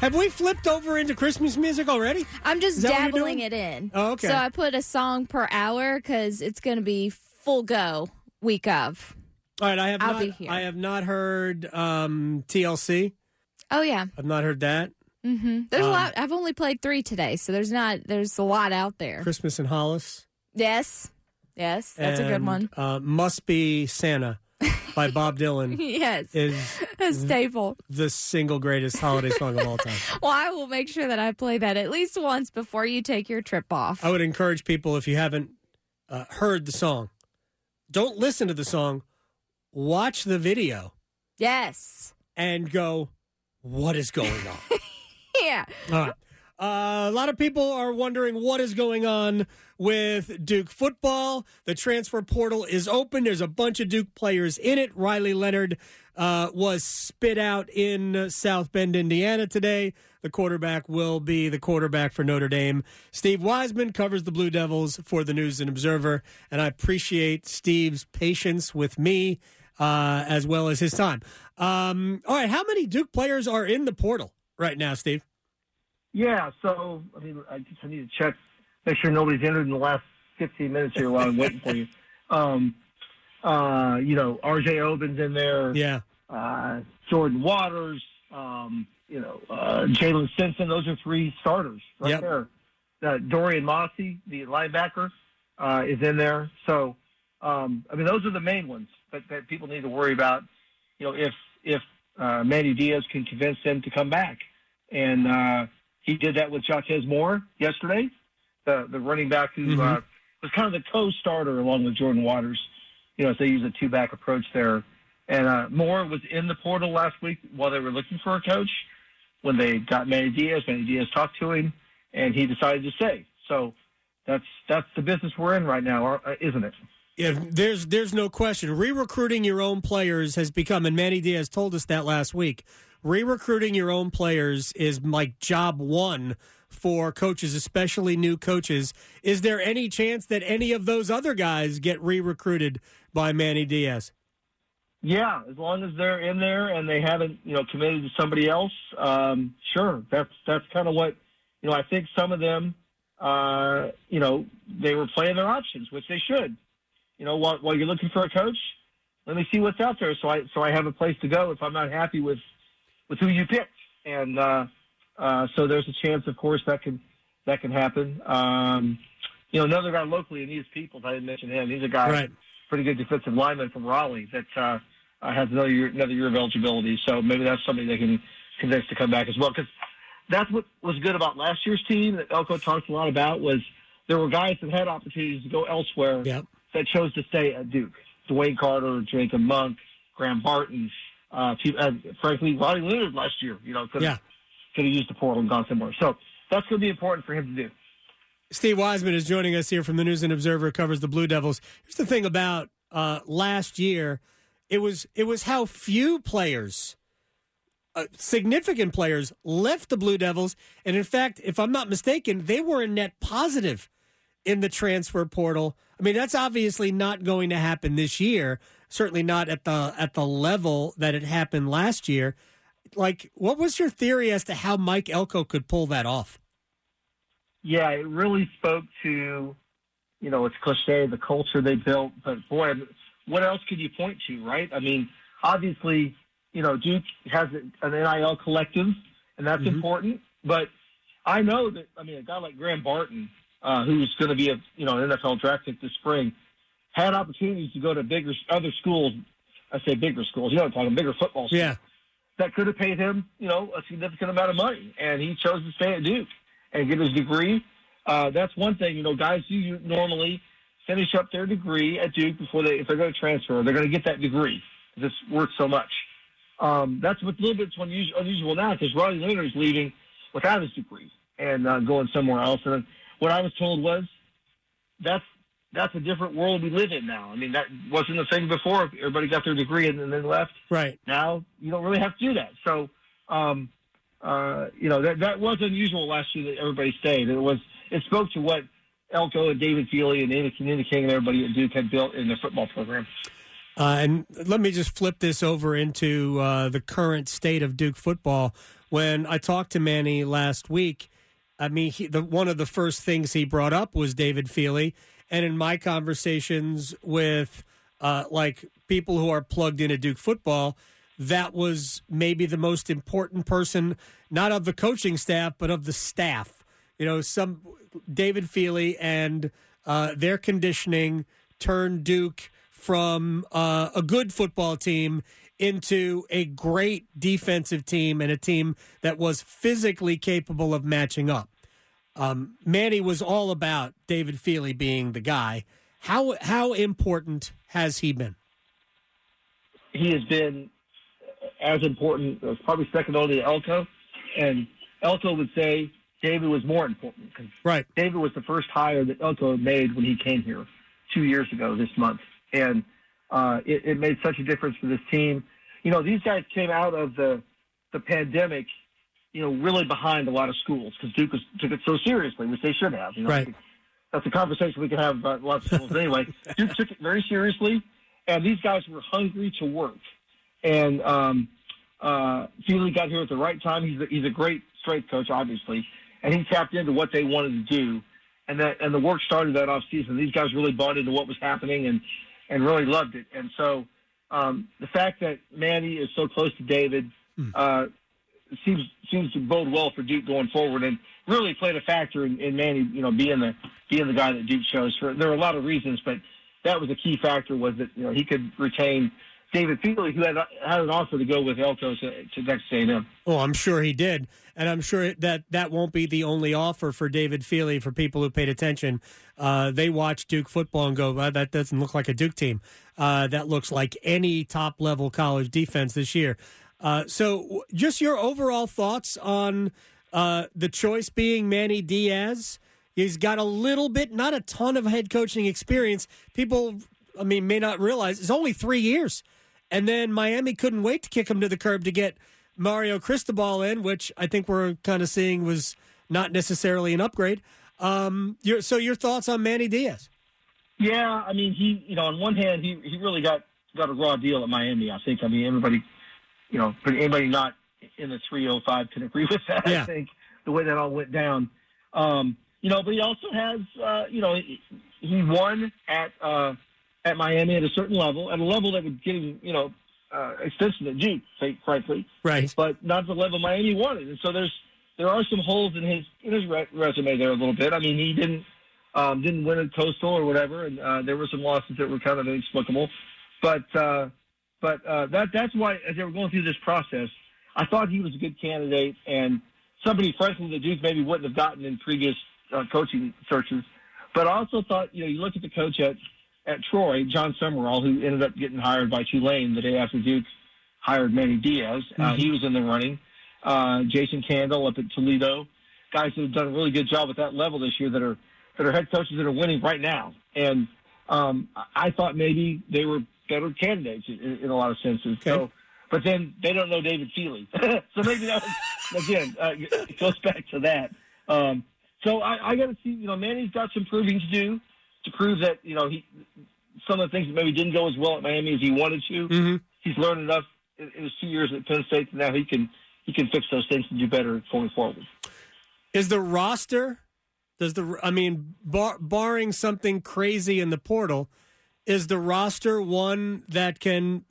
Have we flipped over into Christmas music already? I'm just Is that what you're dabbling it in. Oh, okay. So I put a song per hour because it's going to be full go week of. All right, I have I'll not. be here. I have not heard um, TLC. Oh yeah. I've not heard that. Mm-hmm. There's Um, a lot. I've only played three today, so there's not. There's a lot out there. Christmas in Hollis. Yes. Yes, that's a good one. Uh, Must be Santa by Bob Dylan yes, is a staple. the single greatest holiday song of all time. Well, I will make sure that I play that at least once before you take your trip off. I would encourage people if you haven't uh, heard the song, don't listen to the song, watch the video Yes. and go, "What is going on?" Yeah. All right. Uh, a lot of people are wondering what is going on with Duke football. The transfer portal is open. There's a bunch of Duke players in it. Riley Leonard uh, was spit out in South Bend, Indiana today. The quarterback will be the quarterback for Notre Dame. Steve Wiseman covers the Blue Devils for the News and Observer, and I appreciate Steve's patience with me uh, as well as his time. Um, all right, how many Duke players are in the portal right now, Steve? Yeah, so I mean, I just I need to check, make sure nobody's entered in the last 15 minutes here while I'm waiting for you. Um, uh, you know, R.J. Oben's in there. Yeah. Uh, Jordan Waters. Um, you know, uh, Jaylen Stinson. Those are three starters right Yep. there. Uh, Dorian Mausi, the linebacker, uh, is in there. So, um, I mean, those are the main ones that, that people need to worry about. You know, if if uh, Manny Diaz can convince them to come back, and uh, he did that with Jaquez Moore yesterday, the the running back who uh, was kind of the co-starter along with Jordan Waters. You know, as they use a two-back approach there. And uh, Moore was in the portal last week while they were looking for a coach. When they got Manny Diaz, Manny Diaz talked to him, and he decided to stay. So that's that's the business we're in right now, uh, isn't it? Yeah, there's there's no question. Re-recruiting your own players has become, and Manny Diaz told us that last week. Re-recruiting your own players is like job one for coaches, especially new coaches. Is there any chance that any of those other guys get re-recruited by Manny Diaz? Yeah, as long as they're in there and they haven't, you know, committed to somebody else, um, sure. That's that's kind of what, you know, I think some of them, uh, you know, they were playing their options, which they should. You know, while, while you're looking for a coach, let me see what's out there, so I so I have a place to go if I'm not happy with with who you picked, and uh, uh, so there's a chance, of course, that can that can happen. Um, you know, another guy locally, Aeneas Peebles, I didn't mention him. He's a guy Right. pretty good defensive lineman from Raleigh that uh, uh, has another year, another year of eligibility. So maybe that's somebody they can convince to come back as well. Because that's what was good about last year's team that Elko talked a lot about was there were guys that had opportunities to go elsewhere Yep. that chose to stay at Duke. DeWayne Carter, Jacob Monk, Graham Barton, uh, uh, frankly, Riley Leonard last year. You know, could have could have used the portal and gone somewhere. So that's going to be important for him to do. Steve Wiseman is joining us here from the News and Observer. Covers the Blue Devils. Here's the thing about uh, last year: it was it was how few players, uh, significant players, left the Blue Devils, and in fact, if I'm not mistaken, they were a net positive in the transfer portal. I mean, that's obviously not going to happen this year. Certainly not at the at the level that it happened last year. Like, what was your theory as to how Mike Elko could pull that off? yeah, it really spoke to, you know, it's cliche, the culture they built. But boy, what else could you point to, right? I mean, obviously, you know, Duke has an NIL collective, and that's important. But I know that, I mean, a guy like Graham Barton, uh, who's going to be a, you know, an NFL draft pick this spring, had opportunities to go to bigger, other schools. I say bigger schools, you know, I'm talking bigger football schools Yeah. that could have paid him, you know, a significant amount of money, and he chose to stay at Duke and get his degree. Uh, that's one thing, you know, guys do normally finish up their degree at Duke before they, if they're going to transfer, they're going to get that degree it's worth so much. Um, that's what's a little bit unusual, unusual now because Riley Leonard is leaving. without his degree and uh, going somewhere else. And what I was told was that's that's a different world we live in now. I mean, that wasn't the thing before. Everybody got their degree and, and then left. Right now, you don't really have to do that. So, um, uh, you know, that that was unusual last year that everybody stayed. It was it spoke to what Elko and David Feeley and Andy King and everybody at Duke had built in the football program. Uh, and let me just flip this over into uh, the current state of Duke football. When I talked to Manny last week, I mean, he, the, one of the first things he brought up was David Feeley. And in my conversations with uh, like people who are plugged into Duke football, that was maybe the most important person, not of the coaching staff, but of the staff. You know, some David Feeley and uh, their conditioning turned Duke from uh, a good football team into a great defensive team and a team that was physically capable of matching up. Um, Manny was all about David Feeley being the guy. How how important has he been? He has been as important, probably second only to Elko, and Elko would say David was more important because right. David was the first hire that Elko made when he came here two years ago this month and uh, it, it, made such a difference for this team. You know, these guys came out of the the pandemic, you know, really behind a lot of schools because Duke was, took it so seriously, which they should have. You know, right. That's a conversation we can have about lots of schools anyway. Duke took it very seriously, and these guys were hungry to work. And um, uh, Feeley got here at the right time. He's a, he's a great strength coach, obviously, and he tapped into what they wanted to do. And that and the work started that off season. These guys really bought into what was happening, and and really loved it. And so um, the fact that Manny is so close to David mm. uh, seems seems to bode well for Duke going forward, and really played a factor in, in Manny, you know, being the being the guy that Duke chose. For there are a lot of reasons, but that was a key factor was that you know he could retain David Feeley, who had had an offer to go with Elko to, to Texas A&M. Oh, I'm sure he did, and I'm sure that that won't be the only offer for David Feeley. For people who paid attention, uh, they watch Duke football and go, well, "That doesn't look like a Duke team. Uh, that looks like any top level college defense this year." Uh, so, just your overall thoughts on uh, the choice being Manny Diaz. He's got a little bit, not a ton of head coaching experience. People, I mean, may not realize it's only three years. And then Miami couldn't wait to kick him to the curb to get Mario Cristobal in, which I think we're kind of seeing was not necessarily an upgrade. Um, your, so your thoughts on Manny Diaz? Yeah, I mean, he, you know, on one hand, he, he really got, got a raw deal at Miami. I think, I mean, everybody, you know, anybody not in the 305 can agree with that. Yeah. I think the way that all went down. Um, you know, but he also has, uh, you know, he, won at, uh, at Miami at a certain level, at a level that would get him, you know, uh, extension at Duke, frankly. Right. But not the level Miami wanted. And so there's there are some holes in his in his re- resume there a little bit. I mean, he didn't um, didn't win a coastal or whatever, and uh, there were some losses that were kind of inexplicable. But uh, but uh, that that's why as they were going through this process, I thought he was a good candidate and somebody, frankly, that Duke maybe wouldn't have gotten in previous uh, coaching searches. But I also thought, you know, you look at the coach at at Troy, Jon Sumrall, who ended up getting hired by Tulane the day after Duke hired Manny Diaz. Uh, mm-hmm. Uh, he was in the running. Uh, Jason Candle up at Toledo, guys that have done a really good job at that level this year that are that are head coaches that are winning right now. And um, I thought maybe they were better candidates in, in a lot of senses. Okay. So, but then they don't know David Feeley, so maybe that was again uh, it goes back to that. Um, so I, I got to see. You know, Manny's got some proving to do to prove that you know he some of the things that maybe didn't go as well at Miami as he wanted to. Mm-hmm. He's learned enough in, in his two years at Penn State that now he can he can fix those things and do better going forward. Is the roster? Does the I mean, bar, barring something crazy in the portal, is the roster one that can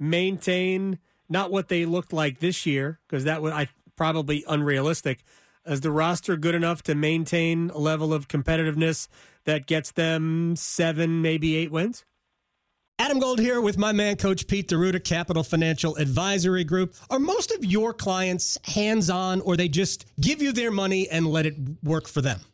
maintain not what they looked like this year because that would I probably unrealistic. Is the roster good enough to maintain a level of competitiveness that gets them seven, maybe eight wins? Adam Gold here with my man, Coach Pete D'Arruda, Capital Financial Advisory Group. Are most of your clients hands on or they just give you their money and let it work for them?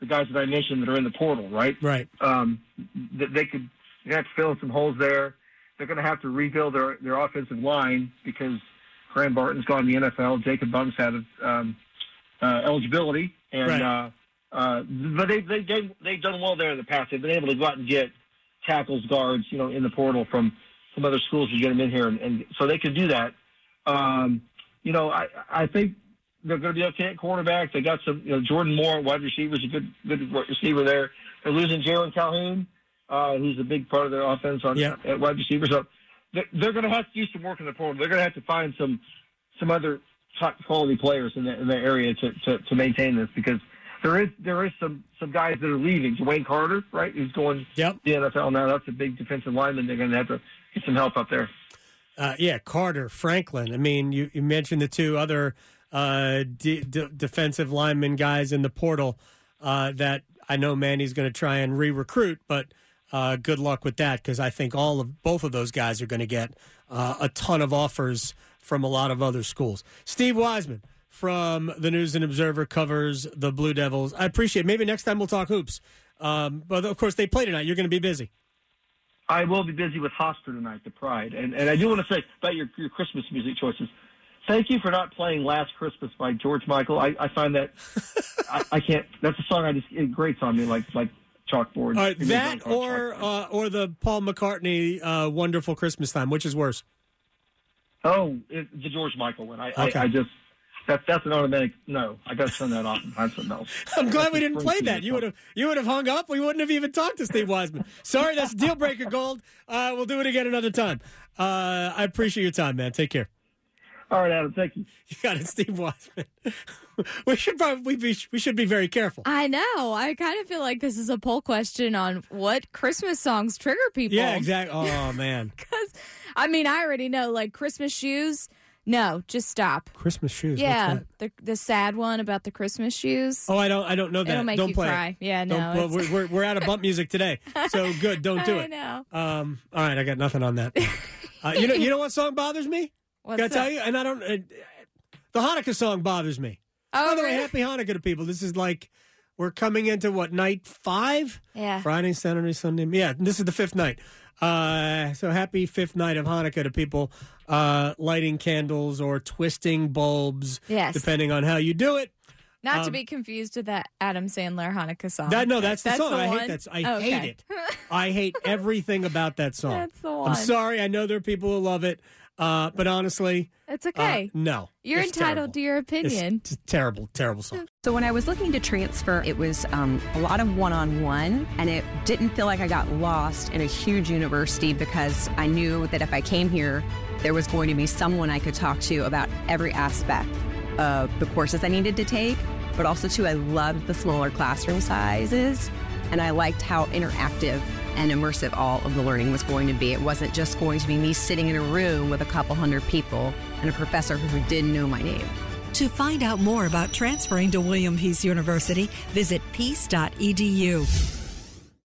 The guys that I mentioned that are in the portal, right? Right. Um, that they could they have to fill in some holes there. They're going to have to rebuild their their offensive line because Graham Barton's gone to the NFL. Jacob Monk's had um, uh, eligibility, and Right. uh, uh, but they they they they've done well there in the past. They've been able to go out and get tackles, guards, you know, in the portal from some other schools to get them in here, and, and so they can do that. Um, you know, I I think they're going to be okay at quarterback. They got some, you know, Jordan Moore, wide receivers, a good good receiver there. They're losing Jalon Calhoun, uh, who's a big part of their offense on Yeah. at wide receiver. So they're, they're going to have to do some work in the portal. They're going to have to find some some other top quality players in that in that area to, to, to maintain this because there is there is some some guys that are leaving. DeWayne Carter, right, who's going Yep. to the NFL now. That's a big defensive lineman. They're going to have to get some help up there. Uh, yeah, Carter, Franklin. I mean, you, you mentioned the two other uh, de- de- defensive lineman guys in the portal uh, that I know Manny's going to try and re-recruit, but uh, good luck with that because I think all of both of those guys are going to get uh, a ton of offers from a lot of other schools. Steve Wiseman from the News and Observer covers the Blue Devils. I appreciate. it. Maybe next time we'll talk hoops. Um, but of course, they play tonight. You're going to be busy. I will be busy with Hosper tonight, the Pride, and and I do want to say about your your Christmas music choices. Thank you for not playing "Last Christmas" by George Michael. I, I find that I, I can't. That's a song I just it grates on me like like chalkboard. All right, that or uh, or the Paul McCartney uh, "Wonderful Christmas Time," which is worse? oh, it, the George Michael one. I, Okay. I, I just that's that's an automatic no. I got to turn that off and find something else. I'm glad we That's a didn't play that. You would have you would have hung up. We wouldn't have even talked to Steve Wiseman. Sorry, that's deal breaker gold. Uh, we'll do it again another time. Uh, I appreciate your time, man. Take care. All right, Adam. Thank you. You got it, Steve Wiseman. we should probably be we should be very careful. I know. I kind of feel like this is a poll question on what Christmas songs trigger people. Yeah, exactly. Oh man, Because, I mean, I already know, like Christmas shoes. No, just stop. Christmas shoes. what's yeah, that? the the sad one about the Christmas shoes. Oh, I don't. I don't know that. It'll make don't you play it. cry. Yeah, Don't- no. well, we're, we're we're out of bump music today, so good. Don't do I it. know. Um. All right, I got nothing on that. Uh, you know. You know what song bothers me? What's Can I tell you? And I don't. Uh, the Hanukkah song bothers me. Oh, By the way, really? happy Hanukkah to people. This is like we're coming into what night five? Yeah. Friday, Saturday, Sunday. Yeah, this is the fifth night. Uh, so happy fifth night of Hanukkah to people uh, lighting candles or twisting bulbs, Yes. depending on how you do it. Not to Um, be confused with that Adam Sandler Hanukkah song. That no, that's the song. I one? hate that. I Okay. hate it. I hate everything about that song. That's the I'm sorry. I know there are people who love it, uh, but honestly, It's uh, okay. no. You're It's entitled terrible. to your It's opinion. t- terrible, terrible song. So when I was looking to transfer, it was um, a lot of one-on-one, and it didn't feel like I got lost in a huge university because I knew that if I came here, there was going to be someone I could talk to about every aspect of the courses I needed to take. But also, too, I loved the smaller classroom sizes, and I liked how interactive and immersive all of the learning was going to be. It wasn't just going to be me sitting in a room with a couple hundred people and a professor who didn't know my name. To find out more about transferring to William Peace University, visit peace.edu.